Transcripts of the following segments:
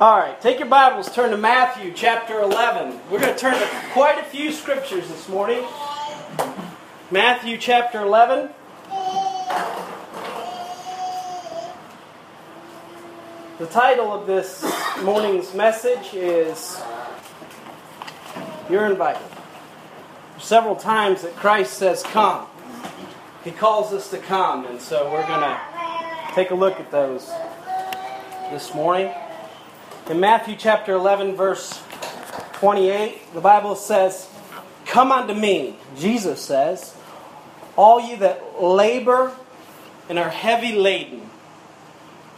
All right, take your Bibles, turn to Matthew chapter 11. We're going to turn to quite a few scriptures this morning. Matthew chapter 11. The title of this morning's message is You're Invited. Several times that Christ says, Come. He calls us to come, and so we're going to take a look at those this morning. In Matthew chapter 11, verse 28, the Bible says, Come unto me, Jesus says, all you that labor and are heavy laden,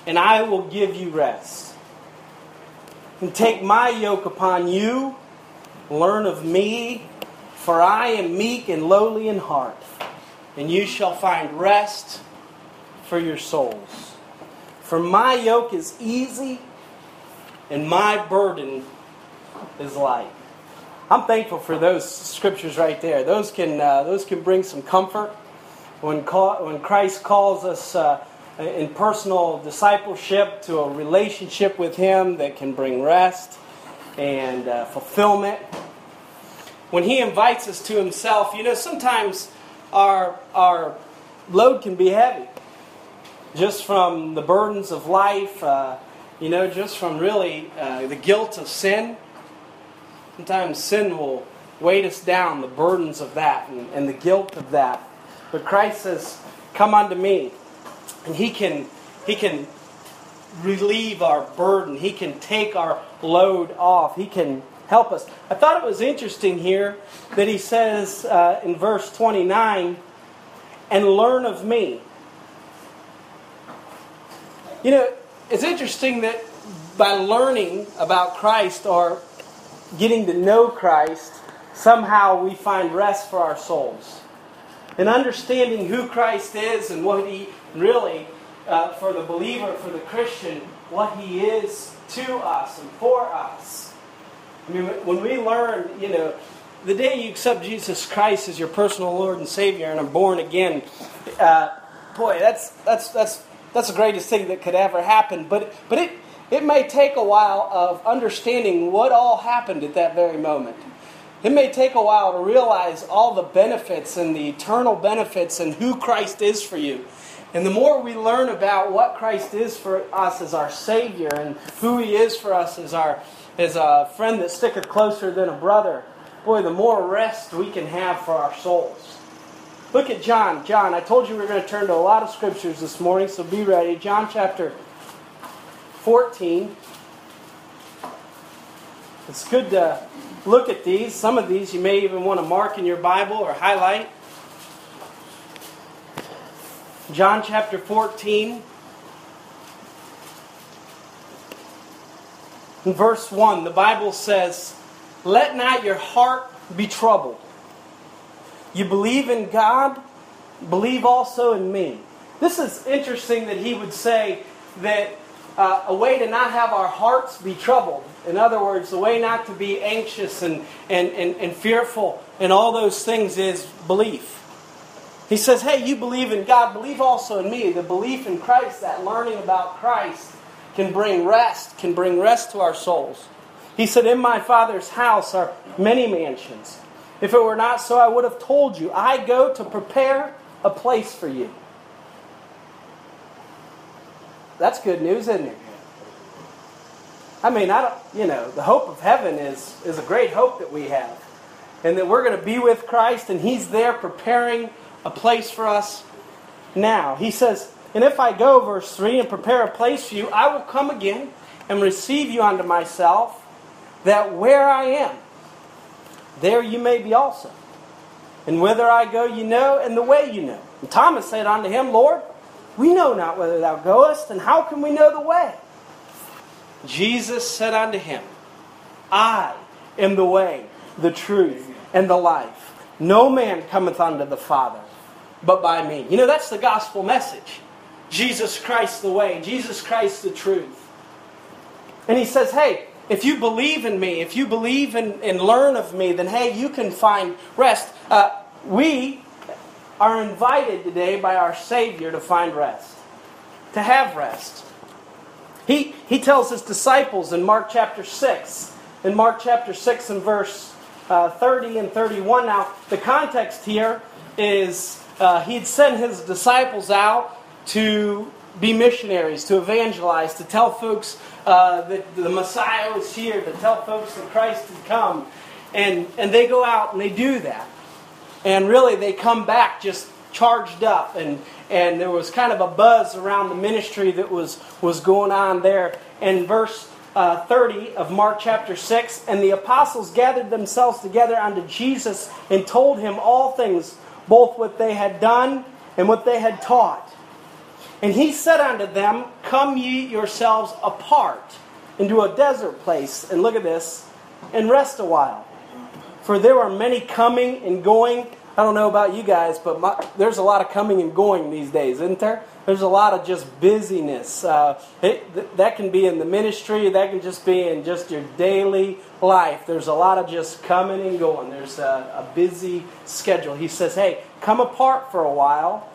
and I will give you rest. And take my yoke upon you, learn of me, for I am meek and lowly in heart, and you shall find rest for your souls. For my yoke is easy and my burden is light. I'm thankful for those scriptures right there. Those can, uh, those can bring some comfort when, call, when Christ calls us uh, in personal discipleship to a relationship with Him that can bring rest and uh, fulfillment. When He invites us to Himself, you know, sometimes our, our load can be heavy just from the burdens of life. You know, just from really uh, the guilt of sin. Sometimes sin will weight us down, the burdens of that and, and the guilt of that. But Christ says, Come unto me. And He can, he can relieve our burden, He can take our load off, He can help us. I thought it was interesting here that He says uh, in verse 29 and learn of me. You know, it's interesting that by learning about Christ or getting to know Christ, somehow we find rest for our souls. And understanding who Christ is and what He really, uh, for the believer, for the Christian, what He is to us and for us. I mean, when we learn, you know, the day you accept Jesus Christ as your personal Lord and Savior and are born again, uh, boy, that's that's that's that's the greatest thing that could ever happen. But, but it, it may take a while of understanding what all happened at that very moment. It may take a while to realize all the benefits and the eternal benefits and who Christ is for you. And the more we learn about what Christ is for us as our Savior and who He is for us as our as a friend that sticketh closer than a brother, boy, the more rest we can have for our souls. Look at John. John, I told you we are going to turn to a lot of scriptures this morning, so be ready. John chapter 14. It's good to look at these. Some of these you may even want to mark in your Bible or highlight. John chapter 14. In verse 1, the Bible says, Let not your heart be troubled. You believe in God, believe also in me. This is interesting that he would say that uh, a way to not have our hearts be troubled. In other words, the way not to be anxious and, and, and, and fearful and all those things is belief. He says, hey, you believe in God, believe also in me. The belief in Christ, that learning about Christ, can bring rest, can bring rest to our souls. He said, In my Father's house are many mansions. If it were not so, I would have told you. I go to prepare a place for you. That's good news, isn't it? I mean, I don't, you know, the hope of heaven is, is a great hope that we have. And that we're going to be with Christ and He's there preparing a place for us now. He says, And if I go, verse 3, and prepare a place for you, I will come again and receive you unto myself, that where I am, there you may be also. And whither I go, you know, and the way you know. And Thomas said unto him, Lord, we know not whither thou goest, and how can we know the way? Jesus said unto him, I am the way, the truth, and the life. No man cometh unto the Father but by me. You know, that's the gospel message. Jesus Christ the way, Jesus Christ the truth. And he says, hey, if you believe in me, if you believe and, and learn of me, then hey, you can find rest. Uh, we are invited today by our Savior to find rest, to have rest. He, he tells his disciples in Mark chapter 6, in Mark chapter 6 and verse uh, 30 and 31. Now, the context here is uh, he'd sent his disciples out to be missionaries, to evangelize, to tell folks uh, that the Messiah was here, to tell folks that Christ had come. And, and they go out and they do that. And really, they come back just charged up. And, and there was kind of a buzz around the ministry that was, was going on there. And verse uh, 30 of Mark chapter 6 And the apostles gathered themselves together unto Jesus and told him all things, both what they had done and what they had taught. And he said unto them, Come ye yourselves apart into a desert place, and look at this, and rest a while. For there are many coming and going. I don't know about you guys, but my, there's a lot of coming and going these days, isn't there? There's a lot of just busyness. Uh, it, th- that can be in the ministry, that can just be in just your daily life. There's a lot of just coming and going. There's a, a busy schedule. He says, Hey, come apart for a while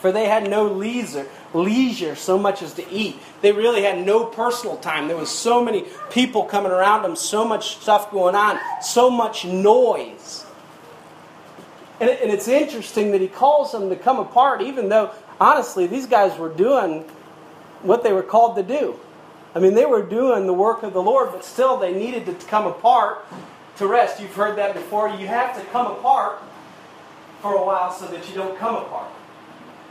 for they had no leisure, leisure so much as to eat. They really had no personal time. There was so many people coming around them, so much stuff going on, so much noise. And, it, and it's interesting that he calls them to come apart, even though, honestly, these guys were doing what they were called to do. I mean, they were doing the work of the Lord, but still they needed to come apart to rest. You've heard that before. You have to come apart for a while so that you don't come apart.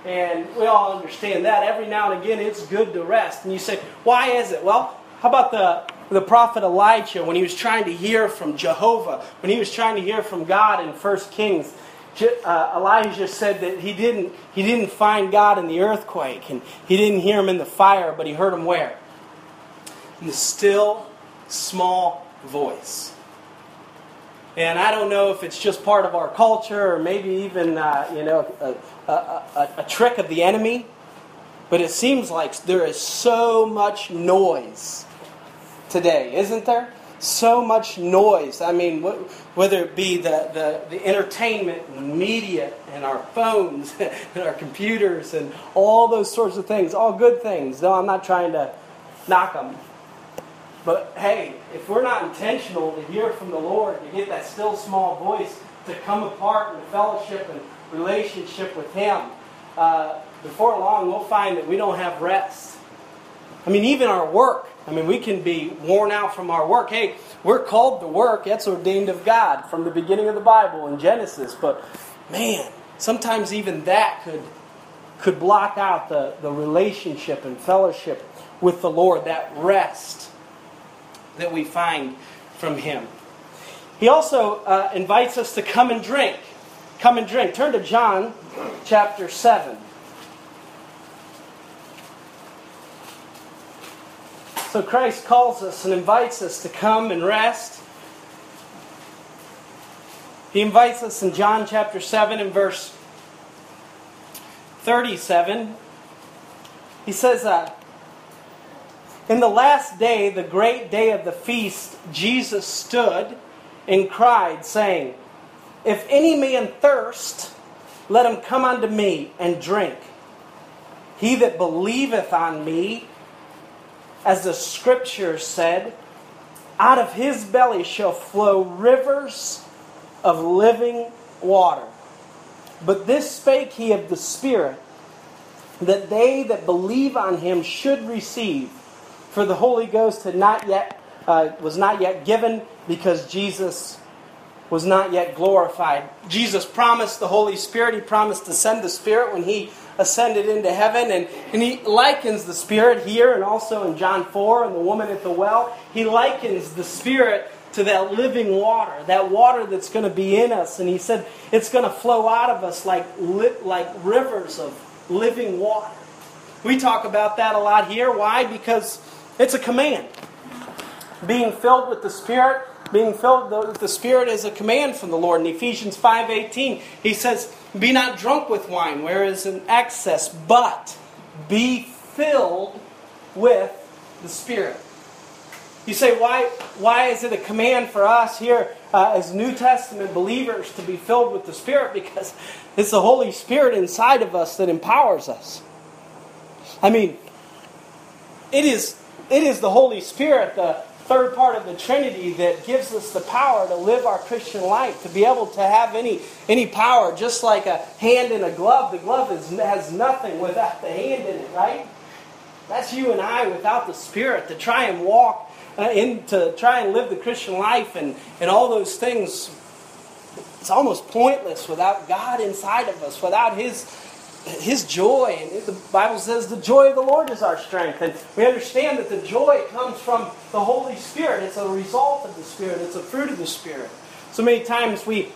And we all understand that. Every now and again, it's good to rest. And you say, why is it? Well, how about the, the prophet Elijah when he was trying to hear from Jehovah, when he was trying to hear from God in 1 Kings? Uh, Elijah said that he didn't, he didn't find God in the earthquake, and he didn't hear him in the fire, but he heard him where? In the still, small voice. And I don't know if it's just part of our culture or maybe even, uh, you know, a, a, a, a trick of the enemy. But it seems like there is so much noise today, isn't there? So much noise. I mean, whether it be the, the, the entertainment and media and our phones and our computers and all those sorts of things, all good things. No, I'm not trying to knock them. But hey, if we're not intentional to hear from the Lord, to get that still small voice, to come apart in fellowship and relationship with Him, uh, before long we'll find that we don't have rest. I mean, even our work. I mean, we can be worn out from our work. Hey, we're called to work. That's ordained of God from the beginning of the Bible in Genesis. But man, sometimes even that could could block out the, the relationship and fellowship with the Lord, that rest that we find from him. He also uh, invites us to come and drink. Come and drink. Turn to John chapter 7. So Christ calls us and invites us to come and rest. He invites us in John chapter 7 and verse 37. He says, uh, in the last day, the great day of the feast, Jesus stood and cried, saying, If any man thirst, let him come unto me and drink. He that believeth on me, as the scripture said, out of his belly shall flow rivers of living water. But this spake he of the Spirit, that they that believe on him should receive for the Holy Ghost had not yet uh, was not yet given because Jesus was not yet glorified. Jesus promised the Holy Spirit. He promised to send the Spirit when he ascended into heaven. And, and he likens the Spirit here and also in John 4 and the woman at the well. He likens the Spirit to that living water, that water that's going to be in us. And he said it's going to flow out of us like, like rivers of living water. We talk about that a lot here. Why? Because it's a command. Being filled with the Spirit, being filled with the Spirit is a command from the Lord. In Ephesians 5:18, he says, "Be not drunk with wine, where is an excess, but be filled with the Spirit." You say, why, why is it a command for us here uh, as New Testament believers to be filled with the Spirit? Because it's the Holy Spirit inside of us that empowers us. I mean, it is, it is the Holy Spirit, the third part of the Trinity, that gives us the power to live our Christian life, to be able to have any, any power, just like a hand in a glove. The glove is, has nothing without the hand in it, right? That's you and I without the Spirit to try and walk uh, in, to try and live the Christian life and, and all those things. It's almost pointless without God inside of us, without His his joy. And the Bible says the joy of the Lord is our strength. And we understand that the joy comes from the Holy Spirit. It's a result of the Spirit, it's a fruit of the Spirit. So many times we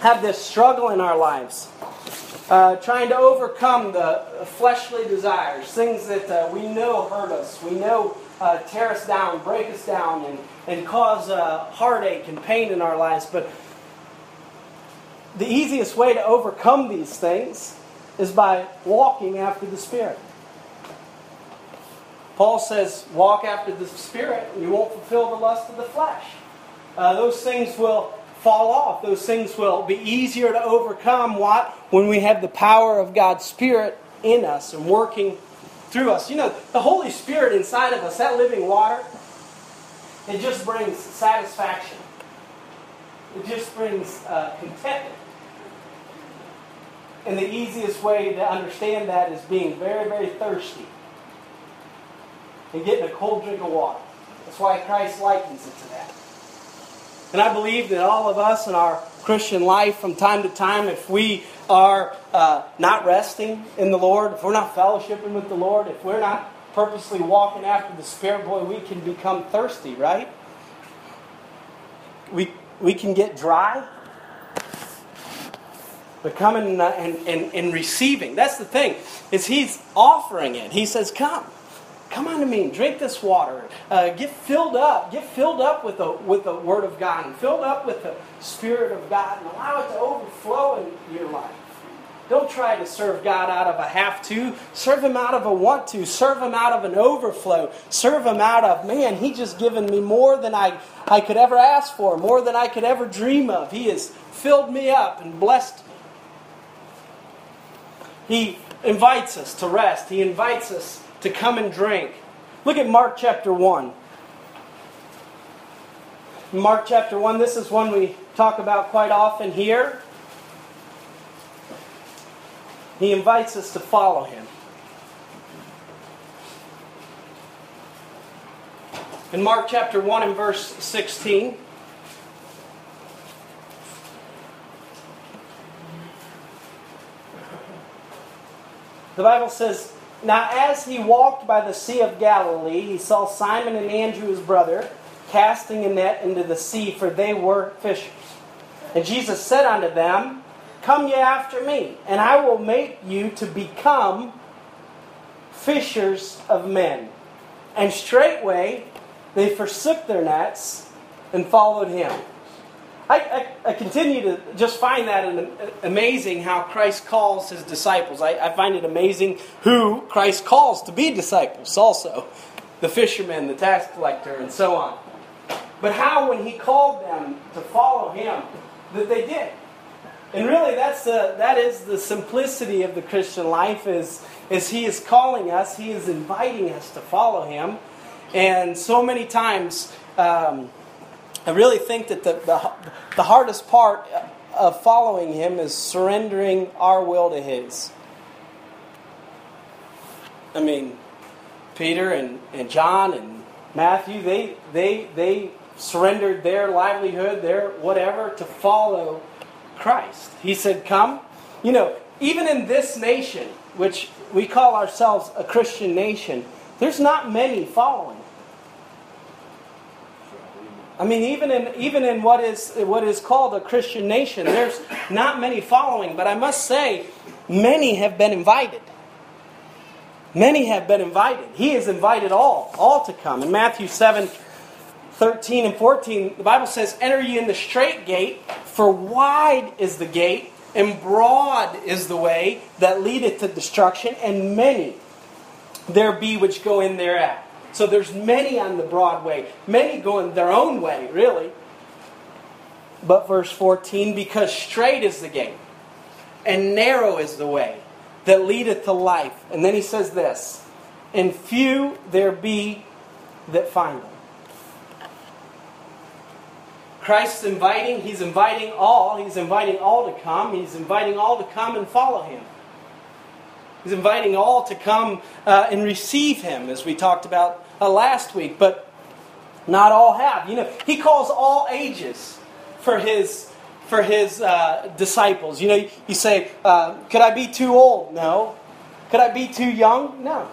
have this struggle in our lives. Uh, trying to overcome the fleshly desires, things that uh, we know hurt us, we know uh, tear us down, break us down, and, and cause uh, heartache and pain in our lives. But the easiest way to overcome these things is by walking after the Spirit. Paul says, walk after the Spirit, and you won't fulfill the lust of the flesh. Uh, those things will fall off. Those things will be easier to overcome what? When we have the power of God's Spirit in us and working through us. You know, the Holy Spirit inside of us, that living water, it just brings satisfaction. It just brings uh, contentment. And the easiest way to understand that is being very, very thirsty and getting a cold drink of water. That's why Christ likens it to that. And I believe that all of us in our Christian life, from time to time, if we are uh, not resting in the Lord, if we're not fellowshipping with the Lord, if we're not purposely walking after the Spirit, boy, we can become thirsty, right? We, we can get dry but coming and, and, and receiving. That's the thing, is he's offering it. He says, come. Come unto me and drink this water. Uh, get filled up. Get filled up with the, with the Word of God and filled up with the Spirit of God and allow it to overflow in your life. Don't try to serve God out of a have to. Serve Him out of a want to. Serve Him out of an overflow. Serve Him out of, man, He just given me more than I, I could ever ask for, more than I could ever dream of. He has filled me up and blessed he invites us to rest, He invites us to come and drink. Look at Mark chapter 1. Mark chapter 1, this is one we talk about quite often here. He invites us to follow him. In Mark chapter 1 and verse 16, The Bible says, Now as he walked by the Sea of Galilee, he saw Simon and Andrew his brother casting a net into the sea, for they were fishers. And Jesus said unto them, Come ye after me, and I will make you to become fishers of men. And straightway they forsook their nets and followed him. I, I, I, continue to just find that amazing how Christ calls his disciples. I, I find it amazing who Christ calls to be disciples also the fisherman, the tax collector, and so on. But how, when he called them to follow him, that they did. And really, that's the, that is the simplicity of the Christian life is, is he is calling us, he is inviting us to follow him. And so many times, um, I really think that the, the, the hardest part of following Him is surrendering our will to His. I mean, Peter and, and John and Matthew, they, they, they surrendered their livelihood, their whatever, to follow Christ. He said, Come. You know, even in this nation, which we call ourselves a Christian nation, there's not many following. I mean, even in even in what is what is called a Christian nation, there's not many following, but I must say, many have been invited. Many have been invited. He has invited all, all to come. In Matthew 7, 13 and 14, the Bible says, Enter ye in the straight gate, for wide is the gate, and broad is the way that leadeth to destruction, and many there be which go in thereat. So there's many on the broad way, many going their own way, really. But verse 14, because straight is the gate, and narrow is the way that leadeth to life. And then he says this, and few there be that find him. Christ's inviting, he's inviting all, he's inviting all to come, he's inviting all to come and follow him. He's inviting all to come uh, and receive him, as we talked about uh, last week, but not all have. You know, he calls all ages for his for his uh, disciples. You know, you say, uh, "Could I be too old?" No. Could I be too young? No.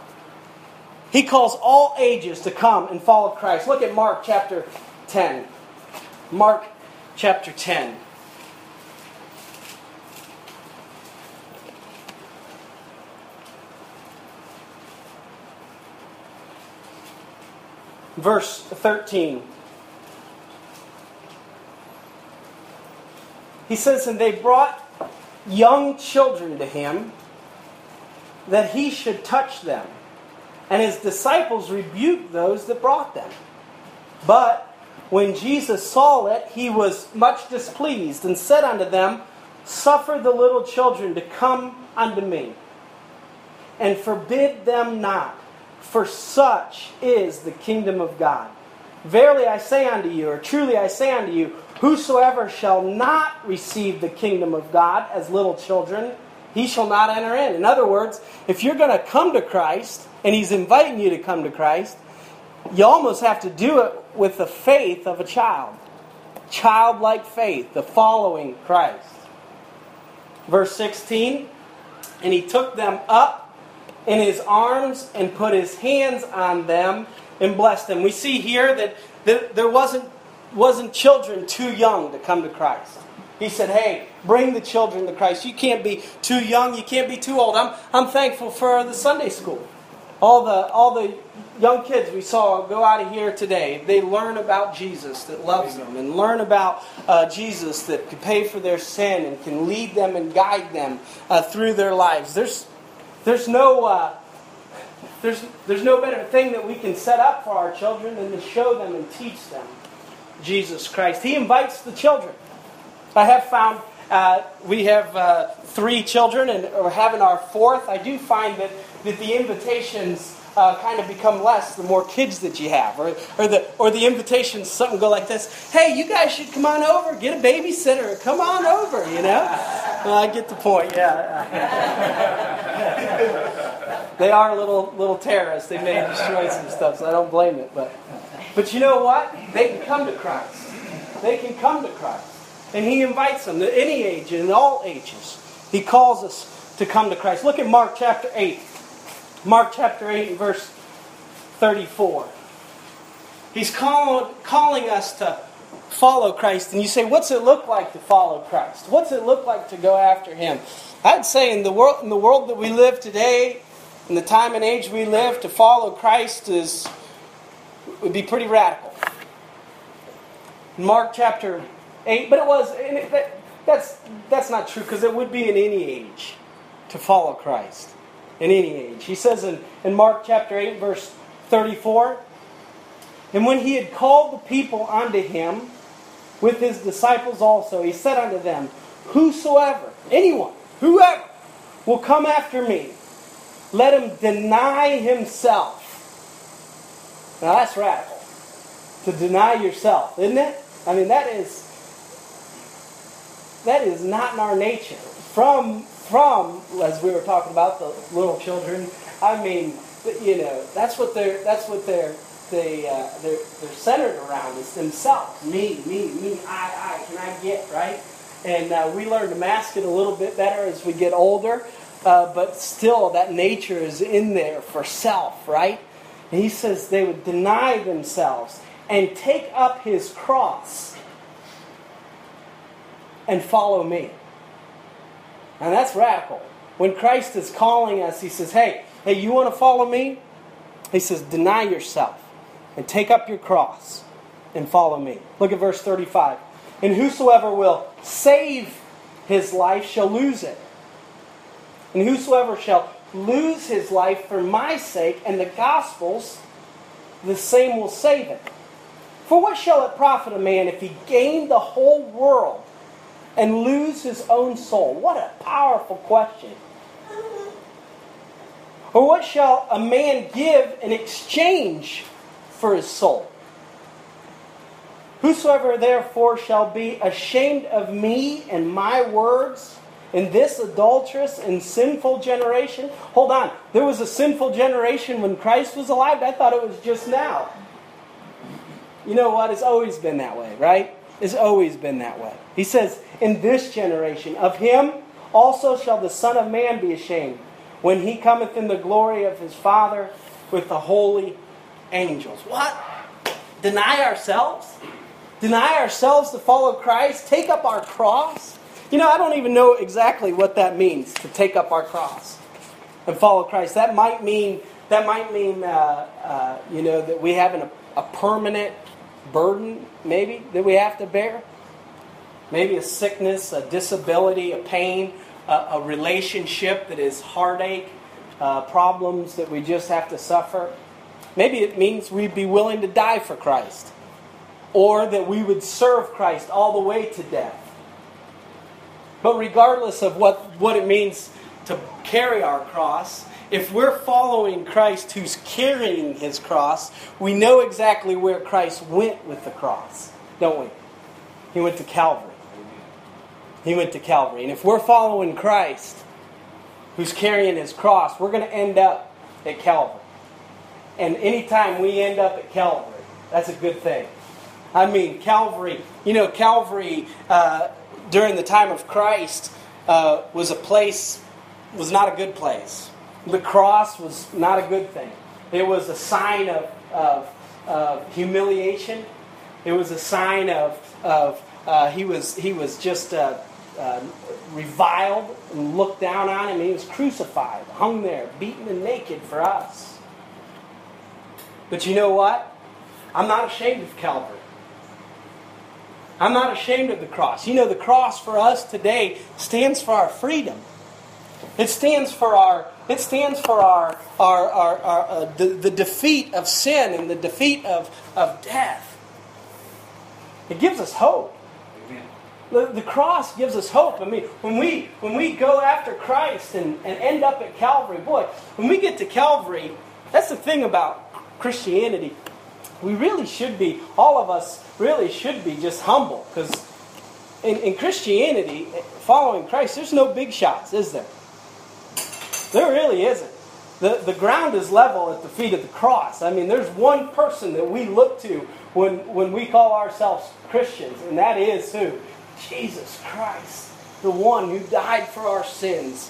He calls all ages to come and follow Christ. Look at Mark chapter ten. Mark chapter ten. Verse 13. He says, And they brought young children to him that he should touch them. And his disciples rebuked those that brought them. But when Jesus saw it, he was much displeased and said unto them, Suffer the little children to come unto me, and forbid them not for such is the kingdom of God. Verily I say unto you, or truly I say unto you, whosoever shall not receive the kingdom of God as little children, he shall not enter in. In other words, if you're going to come to Christ, and he's inviting you to come to Christ, you almost have to do it with the faith of a child. Childlike faith, the following Christ. Verse 16, and he took them up in his arms and put his hands on them and blessed them. We see here that, there wasn't, wasn't children too young to come to Christ. He said, Hey, bring the children to Christ. You can't be too young, you can't be too old. I'm, I'm thankful for the Sunday school. All the, all the young kids we saw go out of here today, they learn about Jesus that loves them and learn about uh, Jesus that can pay for their sin and can lead them and guide them uh, through their lives. There's, there's no, uh, there's, there's no better thing that we can set up for our children than to show them and teach them Jesus Christ. He invites the children. I have found uh, we have uh, three children and we're having our fourth. I do find that, that the invitations uh, kind of become less the more kids that you have. Or, or, the, or the invitations, something go like this Hey, you guys should come on over, get a babysitter, come on over, you know? I get the point, yeah. they are little, little terrorists. They may destroy some stuff, so I don't blame it. But, but you know what? They can come to Christ. They can come to Christ. And He invites them at any age and in all ages. He calls us to come to Christ. Look at Mark chapter 8. Mark chapter 8 and verse 34. He's called, calling us to follow Christ. And you say, what's it look like to follow Christ? What's it look like to go after Him? I'd say in the world, in the world that we live today, in the time and age we live, to follow Christ is would be pretty radical. Mark chapter 8, but it was, it, that, that's, that's not true because it would be in any age to follow Christ in any age. He says in, in Mark chapter 8, verse 34 And when he had called the people unto him, with his disciples also, he said unto them, Whosoever, anyone, whoever, will come after me, let him deny himself. Now that's radical. To deny yourself, isn't it? I mean, that is that is not in our nature. From from, as we were talking about the little children, I mean, you know, that's what they're that's what they're they uh, they're, they're centered around is themselves. Me, me, me, I, I. Can I get right? And uh, we learn to mask it a little bit better as we get older, uh, but still that nature is in there for self, right? And he says they would deny themselves and take up his cross and follow me. And that's radical. When Christ is calling us, he says, Hey, hey, you want to follow me? He says, Deny yourself and take up your cross and follow me. Look at verse 35. And whosoever will save his life shall lose it. And whosoever shall lose his life for my sake and the gospel's, the same will save it. For what shall it profit a man if he gain the whole world and lose his own soul? What a powerful question. Or what shall a man give in exchange for his soul? Whosoever therefore shall be ashamed of me and my words in this adulterous and sinful generation. Hold on. There was a sinful generation when Christ was alive. I thought it was just now. You know what? It's always been that way, right? It's always been that way. He says, In this generation, of him also shall the Son of Man be ashamed when he cometh in the glory of his Father with the holy angels. What? Deny ourselves? Deny ourselves to follow Christ? Take up our cross? You know, I don't even know exactly what that means to take up our cross and follow Christ. That might mean that might mean uh, uh, you know that we have an, a permanent burden, maybe that we have to bear. Maybe a sickness, a disability, a pain, a, a relationship that is heartache, uh, problems that we just have to suffer. Maybe it means we'd be willing to die for Christ, or that we would serve Christ all the way to death. But regardless of what, what it means to carry our cross, if we're following Christ who's carrying his cross, we know exactly where Christ went with the cross, don't we? He went to Calvary. He went to Calvary. And if we're following Christ who's carrying his cross, we're going to end up at Calvary. And anytime we end up at Calvary, that's a good thing. I mean, Calvary, you know, Calvary. Uh, during the time of Christ uh, was a place, was not a good place. The cross was not a good thing. It was a sign of, of, of humiliation. It was a sign of, of uh, he, was, he was just uh, reviled and looked down on him. He was crucified, hung there, beaten and naked for us. But you know what? I'm not ashamed of Calvary. I'm not ashamed of the cross. You know, the cross for us today stands for our freedom. It stands for our it stands for our, our, our, our uh, the, the defeat of sin and the defeat of, of death. It gives us hope. The, cross gives us hope. I mean, when we when we go after Christ and, and end up at Calvary, boy, when we get to Calvary, that's the thing about Christianity we really should be, all of us really should be just humble. Because in, in Christianity, following Christ, there's no big shots, is there? There really isn't. The, the ground is level at the feet of the cross. I mean, there's one person that we look to when, when we call ourselves Christians, and that is who? Jesus Christ, the one who died for our sins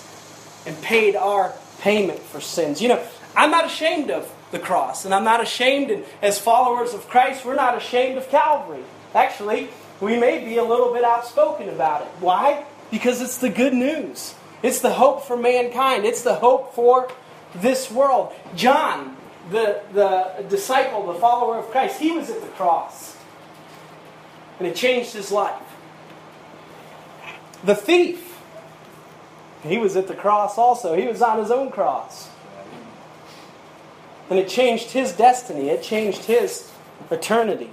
and paid our payment for sins. You know, I'm not ashamed of the cross. And I'm not ashamed, and as followers of Christ, we're not ashamed of Calvary. Actually, we may be a little bit outspoken about it. Why? Because it's the good news. It's the hope for mankind. It's the hope for this world. John, the, the disciple, the follower of Christ, he was at the cross. And it changed his life. The thief, he was at the cross also. He was on his own cross. And it changed his destiny, it changed his eternity.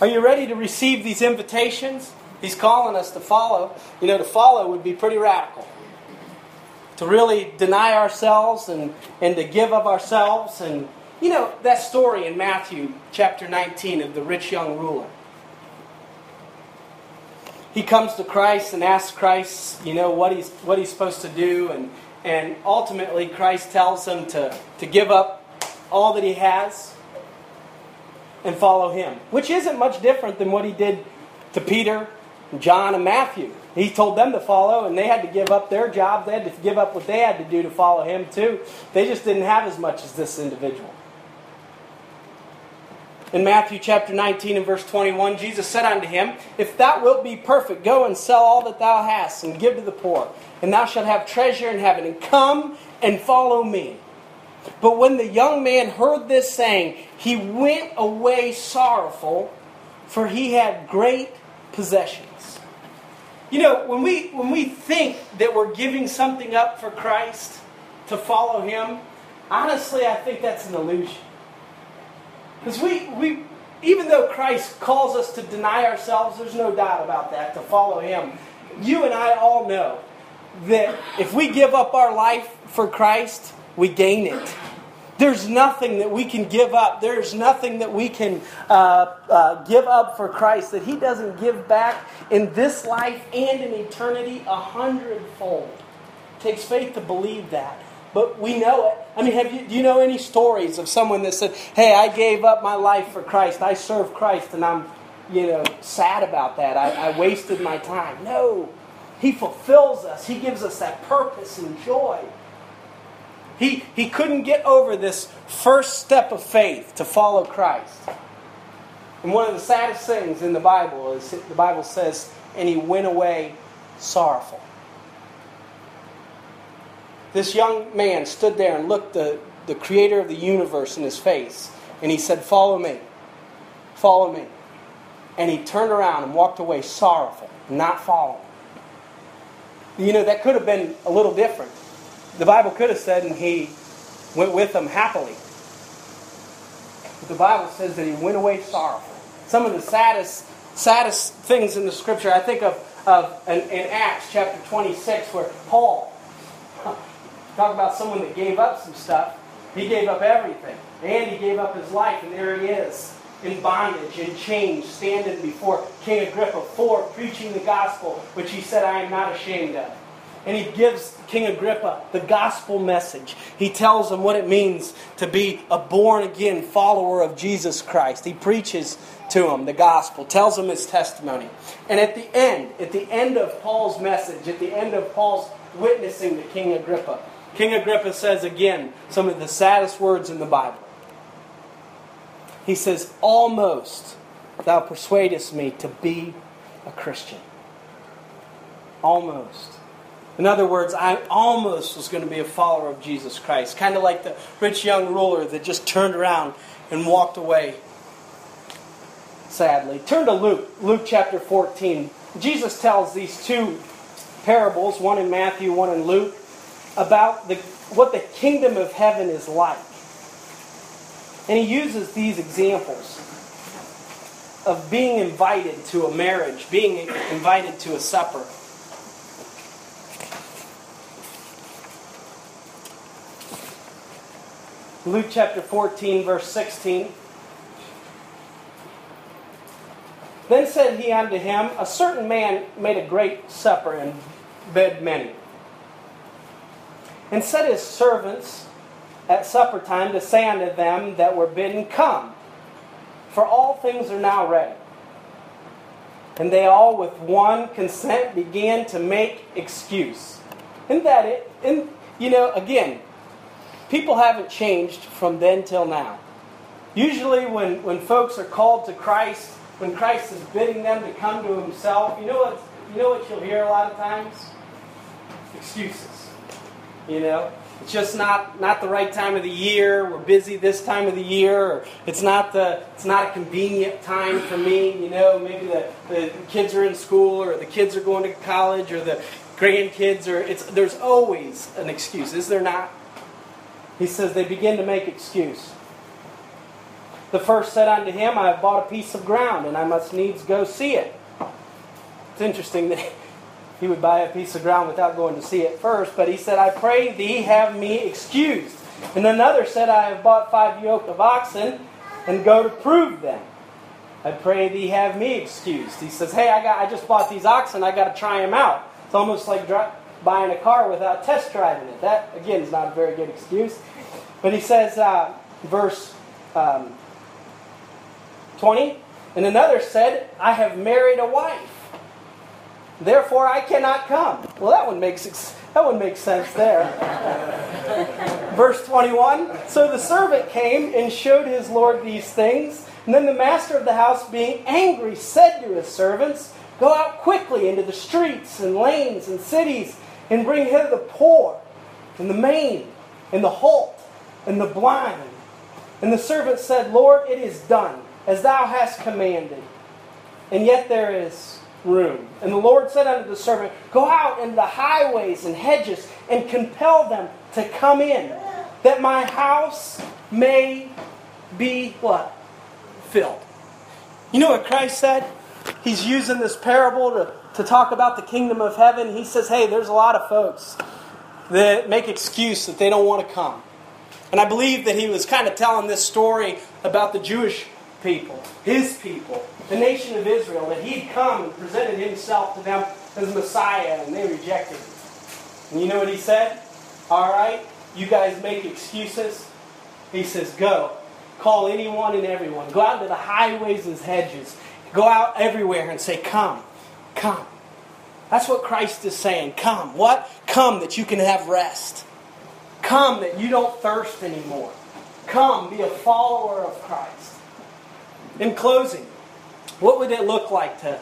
Are you ready to receive these invitations? He's calling us to follow. You know, to follow would be pretty radical. To really deny ourselves and, and to give of ourselves. And, you know, that story in Matthew chapter 19 of the rich young ruler. He comes to Christ and asks Christ, you know, what he's, what he's supposed to do. And, and ultimately, Christ tells him to, to give up all that he has and follow him, which isn't much different than what he did to Peter, John, and Matthew. He told them to follow, and they had to give up their jobs. They had to give up what they had to do to follow him, too. They just didn't have as much as this individual. In Matthew chapter 19 and verse 21, Jesus said unto him, If thou wilt be perfect, go and sell all that thou hast, and give to the poor, and thou shalt have treasure in heaven, and come and follow me. But when the young man heard this saying, he went away sorrowful, for he had great possessions. You know, when we, when we think that we're giving something up for Christ to follow him, honestly, I think that's an illusion. Because we, we, even though Christ calls us to deny ourselves, there's no doubt about that, to follow Him. You and I all know that if we give up our life for Christ, we gain it. There's nothing that we can give up. There's nothing that we can uh, uh, give up for Christ that He doesn't give back in this life and in eternity a hundredfold. It takes faith to believe that. But we know it. I mean, have you, do you know any stories of someone that said, hey, I gave up my life for Christ, I serve Christ, and I'm, you know, sad about that. I, I wasted my time. No. He fulfills us, He gives us that purpose and joy. He, he couldn't get over this first step of faith to follow Christ. And one of the saddest things in the Bible is the Bible says, and he went away sorrowful. This young man stood there and looked the, the creator of the universe in his face, and he said, Follow me. Follow me. And he turned around and walked away sorrowful, not following. You know, that could have been a little different the Bible could have said, and he went with them happily. But the Bible says that he went away sorrowful. Some of the saddest, saddest things in the scripture, I think of, of in, in Acts chapter 26, where Paul, talk about someone that gave up some stuff. He gave up everything. And he gave up his life, and there he is in bondage, in chains, standing before King Agrippa for preaching the gospel, which he said, I am not ashamed of and he gives King Agrippa the gospel message. He tells him what it means to be a born again follower of Jesus Christ. He preaches to him the gospel, tells him his testimony. And at the end, at the end of Paul's message, at the end of Paul's witnessing to King Agrippa, King Agrippa says again some of the saddest words in the Bible. He says, Almost thou persuadest me to be a Christian. Almost. In other words, I almost was going to be a follower of Jesus Christ. Kind of like the rich young ruler that just turned around and walked away, sadly. Turn to Luke, Luke chapter 14. Jesus tells these two parables, one in Matthew, one in Luke, about the, what the kingdom of heaven is like. And he uses these examples of being invited to a marriage, being invited to a supper. Luke chapter 14, verse 16. Then said he unto him, A certain man made a great supper and bade many. And set his servants at supper time to say unto them that were bidden, Come, for all things are now ready. And they all with one consent began to make excuse. Isn't that it? And, you know, again, people haven't changed from then till now. Usually, when, when folks are called to Christ, when Christ is bidding them to come to Himself, you know what, you know what you'll hear a lot of times? Excuses. You know? It's just not, not the right time of the year. We're busy this time of the year. It's not the it's not a convenient time for me. You know, maybe the, the kids are in school or the kids are going to college or the grandkids or it's there's always an excuse, is there not? He says, They begin to make excuse. The first said unto him, I have bought a piece of ground, and I must needs go see it. It's interesting that he would buy a piece of ground without going to see it first, but he said, I pray thee have me excused. And another said, I have bought five yoke of oxen, and go to prove them. I pray thee have me excused. He says, Hey, I got I just bought these oxen, I got to try them out. It's almost like buying a car without test driving it. That, again, is not a very good excuse. But he says, uh, verse um, 20, and another said, I have married a wife. Therefore, I cannot come. Well, that one makes that one makes sense there. Verse 21 So the servant came and showed his Lord these things. And then the master of the house, being angry, said to his servants, Go out quickly into the streets and lanes and cities and bring hither the poor, and the maimed, and the halt, and the blind. And the servant said, Lord, it is done, as thou hast commanded. And yet there is room. And the Lord said unto the servant, Go out into the highways and hedges, and compel them to come in, that my house may be what? Filled. You know what Christ said? He's using this parable to to talk about the kingdom of heaven, he says, hey, there's a lot of folks that make excuse that they don't want to come. And I believe that he was kind of telling this story about the Jewish people, his people, the nation of Israel, that he'd come and presented himself to them as Messiah, and they rejected him. And you know what he said? All right, you guys make excuses. He says, Go. Call anyone and everyone. Go out to the highways and hedges. Go out everywhere and say, Come, come. That's what Christ is saying. Come. What? Come that you can have rest. Come that you don't thirst anymore. Come, be a follower of Christ. In closing, what would it look like to,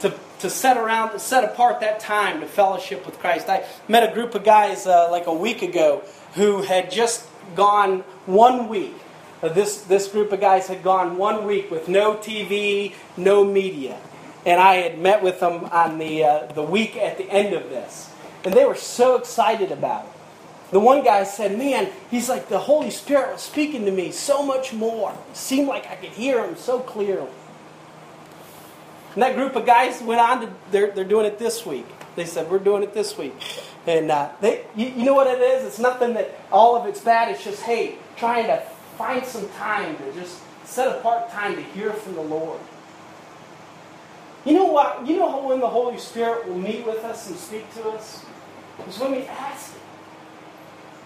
to, to set around, set apart that time to fellowship with Christ? I met a group of guys uh, like a week ago who had just gone one week. Uh, this, this group of guys had gone one week with no TV, no media. And I had met with them on the, uh, the week at the end of this. And they were so excited about it. The one guy said, Man, he's like the Holy Spirit was speaking to me so much more. It seemed like I could hear him so clearly. And that group of guys went on to, they're, they're doing it this week. They said, We're doing it this week. And uh, they, you, you know what it is? It's nothing that all of it's bad. It's just, hey, trying to find some time to just set apart time to hear from the Lord. You know what? You know when the Holy Spirit will meet with us and speak to us? It's when we ask Him.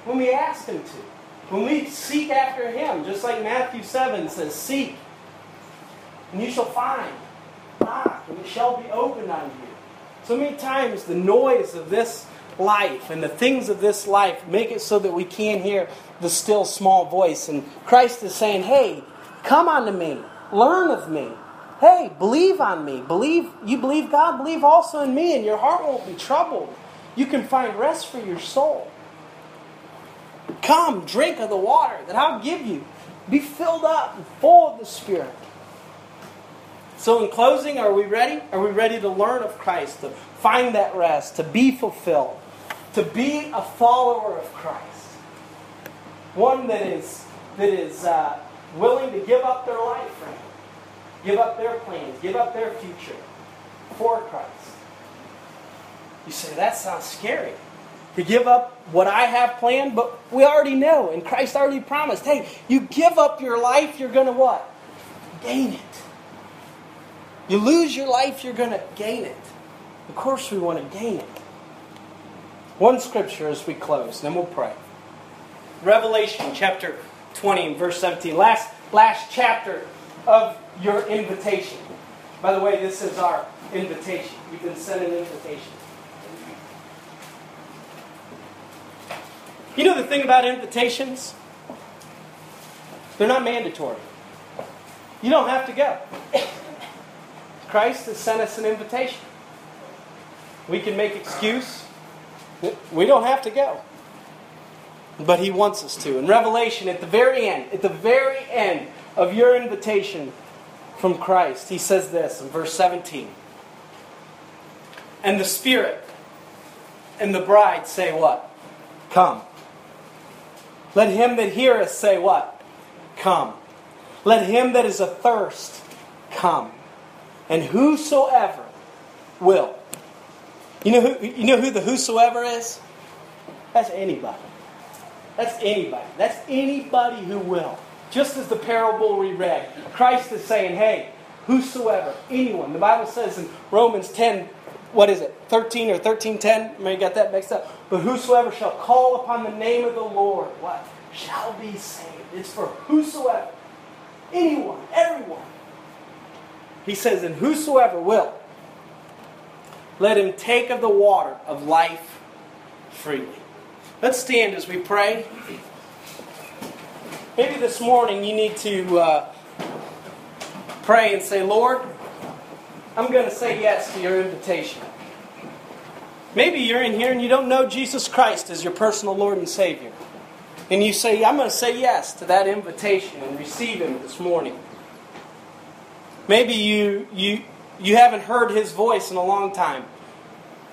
When we ask Him to. When we seek after Him, just like Matthew 7 says, Seek, and you shall find. Knock, and it shall be opened unto you. So many times the noise of this life and the things of this life make it so that we can't hear the still small voice. And Christ is saying, Hey, come unto me, learn of me. Hey, believe on me. Believe you believe God, believe also in me, and your heart won't be troubled. You can find rest for your soul. Come, drink of the water that I'll give you. Be filled up and full of the Spirit. So, in closing, are we ready? Are we ready to learn of Christ, to find that rest, to be fulfilled, to be a follower of Christ? One that is, that is uh, willing to give up their life for Him, give up their plans, give up their future for Christ. You say, that sounds scary. To give up what I have planned, but we already know, and Christ already promised hey, you give up your life, you're going to what? Gain it. You lose your life, you're going to gain it. Of course, we want to gain it. One scripture as we close, then we'll pray. Revelation chapter 20 verse 17. Last, last chapter of your invitation. By the way, this is our invitation. You've been sent an invitation. You know the thing about invitations? They're not mandatory. You don't have to go. Christ has sent us an invitation. We can make excuse. We don't have to go. But he wants us to. In Revelation, at the very end, at the very end of your invitation from Christ, he says this in verse 17. And the Spirit and the bride say what? Come. Let him that heareth say what? Come. Let him that is athirst come and whosoever will. You know who, you know who the whosoever is? That's anybody. That's anybody. That's anybody who will. Just as the parable we read, Christ is saying, hey, whosoever, anyone. The Bible says in Romans 10, what is it, 13 or 1310? Maybe got that mixed up. But whosoever shall call upon the name of the Lord, what? Shall be saved. It's for whosoever. Anyone, everyone. He says, And whosoever will, let him take of the water of life freely. Let's stand as we pray. Maybe this morning you need to uh, pray and say, Lord, I'm going to say yes to your invitation. Maybe you're in here and you don't know Jesus Christ as your personal Lord and Savior. And you say, I'm going to say yes to that invitation and receive Him this morning. Maybe you, you, you haven't heard his voice in a long time.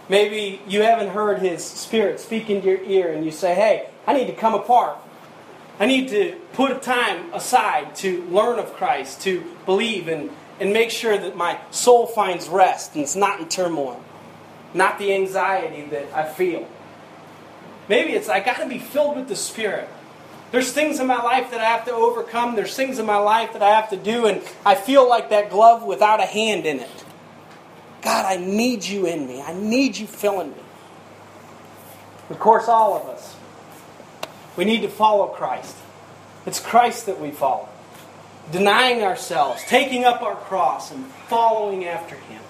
Maybe you haven't heard his spirit speak into your ear and you say, hey, I need to come apart. I need to put a time aside to learn of Christ, to believe and, and make sure that my soul finds rest and it's not in turmoil, not the anxiety that I feel. Maybe it's I got to be filled with the Spirit. There's things in my life that I have to overcome. There's things in my life that I have to do, and I feel like that glove without a hand in it. God, I need you in me. I need you filling me. Of course, all of us. We need to follow Christ. It's Christ that we follow. Denying ourselves, taking up our cross, and following after Him.